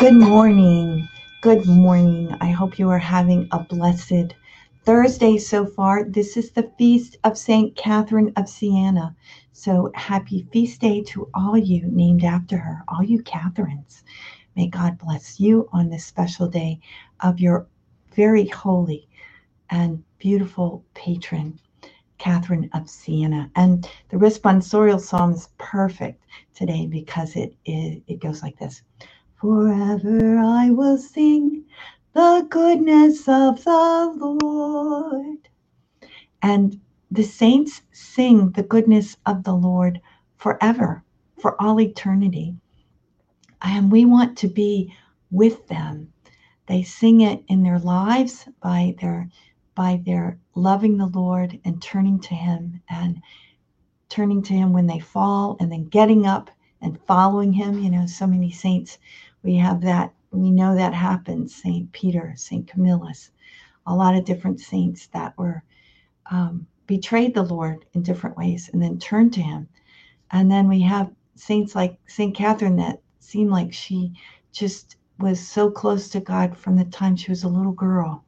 Good morning. Good morning. I hope you are having a blessed Thursday so far. This is the feast of St. Catherine of Siena. So happy feast day to all you named after her, all you Catherines. May God bless you on this special day of your very holy and beautiful patron, Catherine of Siena. And the responsorial psalm is perfect today because it, it, it goes like this. Forever I will sing the goodness of the Lord. And the saints sing the goodness of the Lord forever, for all eternity. And we want to be with them. They sing it in their lives by their by their loving the Lord and turning to him and turning to him when they fall and then getting up and following him. You know, so many saints we have that, we know that happens. St. Peter, St. Camillus, a lot of different saints that were um, betrayed the Lord in different ways and then turned to him. And then we have saints like St. Catherine that seemed like she just was so close to God from the time she was a little girl.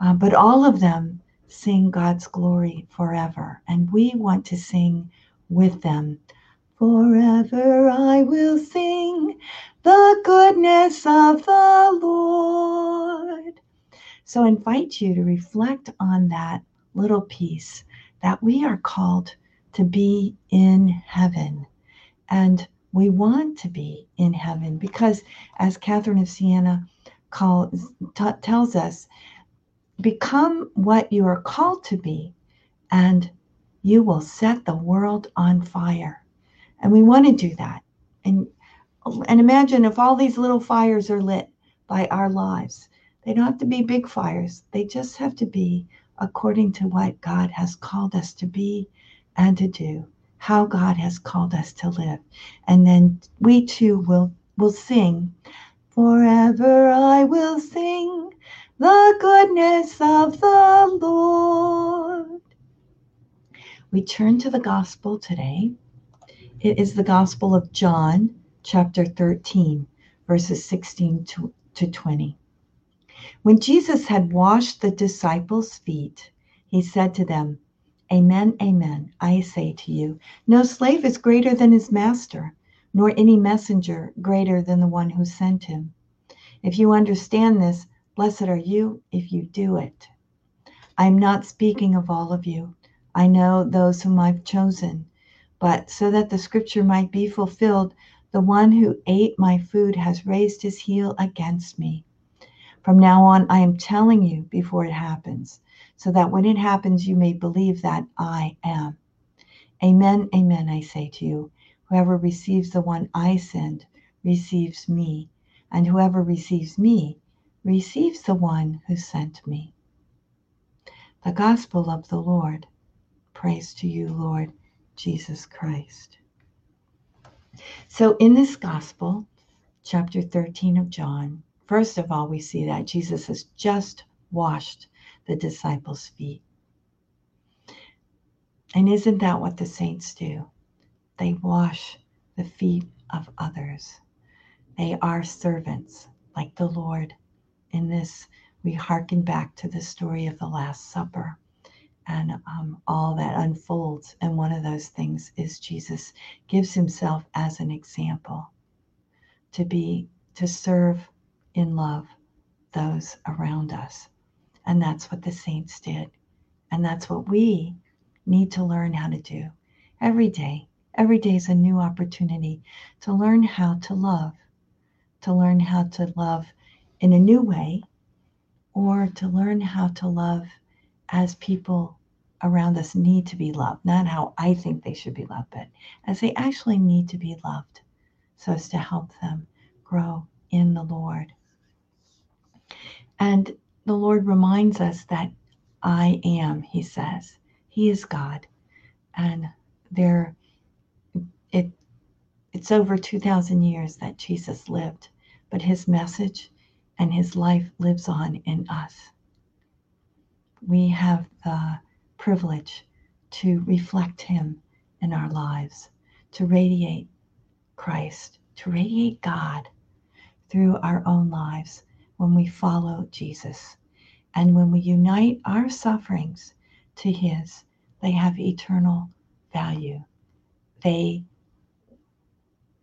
Uh, but all of them sing God's glory forever. And we want to sing with them. Forever I will sing the goodness of the Lord. So I invite you to reflect on that little piece that we are called to be in heaven. And we want to be in heaven because, as Catherine of Siena calls, t- tells us, become what you are called to be, and you will set the world on fire. And we want to do that. And and imagine if all these little fires are lit by our lives. They don't have to be big fires, they just have to be according to what God has called us to be and to do, how God has called us to live. And then we too will, will sing, Forever I will sing the goodness of the Lord. We turn to the gospel today. It is the gospel of John, chapter 13, verses 16 to, to 20. When Jesus had washed the disciples' feet, he said to them, Amen, amen, I say to you, no slave is greater than his master, nor any messenger greater than the one who sent him. If you understand this, blessed are you if you do it. I am not speaking of all of you. I know those whom I've chosen, but so that the scripture might be fulfilled, the one who ate my food has raised his heel against me. From now on, I am telling you before it happens, so that when it happens, you may believe that I am. Amen, amen, I say to you. Whoever receives the one I send receives me, and whoever receives me receives the one who sent me. The Gospel of the Lord. Praise to you, Lord Jesus Christ. So, in this gospel, chapter 13 of John, first of all, we see that Jesus has just washed the disciples' feet. And isn't that what the saints do? They wash the feet of others. They are servants like the Lord. In this, we hearken back to the story of the Last Supper and um, all that unfolds. And one of those things is Jesus gives himself as an example to be, to serve in love those around us. And that's what the saints did. And that's what we need to learn how to do every day. Every day is a new opportunity to learn how to love, to learn how to love in a new way, or to learn how to love as people around us need to be loved, not how I think they should be loved, but as they actually need to be loved, so as to help them grow in the Lord. And the Lord reminds us that I am, he says. He is God. And there it it's over 2000 years that Jesus lived, but his message and his life lives on in us we have the privilege to reflect Him in our lives, to radiate Christ, to radiate God through our own lives when we follow Jesus. And when we unite our sufferings to His, they have eternal value. They,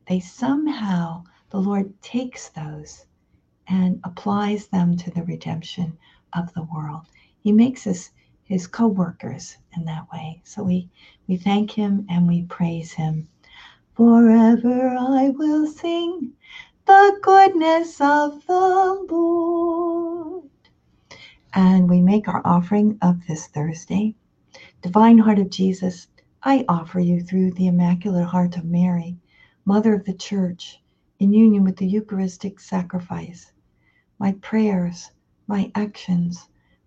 they somehow, the Lord takes those and applies them to the redemption of the world. He makes us his co-workers in that way. So we, we thank him and we praise him. Forever I will sing the goodness of the Lord. And we make our offering of this Thursday. Divine Heart of Jesus, I offer you through the Immaculate Heart of Mary, Mother of the Church, in union with the Eucharistic sacrifice, my prayers, my actions,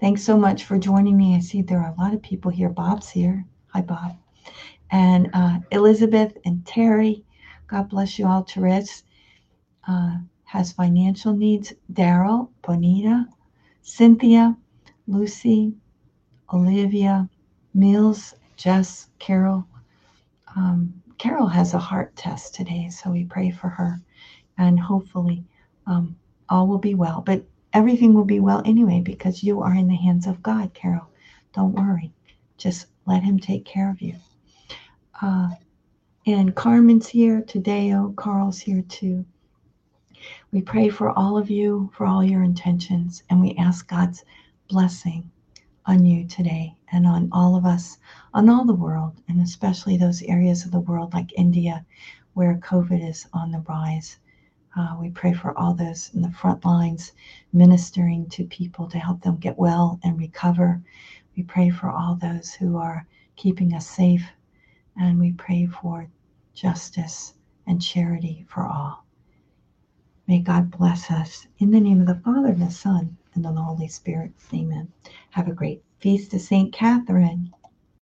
Thanks so much for joining me. I see there are a lot of people here. Bob's here. Hi, Bob. And uh, Elizabeth and Terry. God bless you all. Therese uh, has financial needs. Daryl, Bonita, Cynthia, Lucy, Olivia, Mills, Jess, Carol. Um, Carol has a heart test today, so we pray for her. And hopefully um, all will be well. But everything will be well anyway because you are in the hands of God, Carol. Don't worry. Just let Him take care of you. Uh, and Carmen's here, Tadeo, Carl's here too. We pray for all of you, for all your intentions, and we ask God's blessing on you today and on all of us, on all the world, and especially those areas of the world like India where COVID is on the rise. Uh, we pray for all those in the front lines ministering to people to help them get well and recover. We pray for all those who are keeping us safe. And we pray for justice and charity for all. May God bless us. In the name of the Father, and the Son, and the Holy Spirit. Amen. Have a great feast of St. Catherine.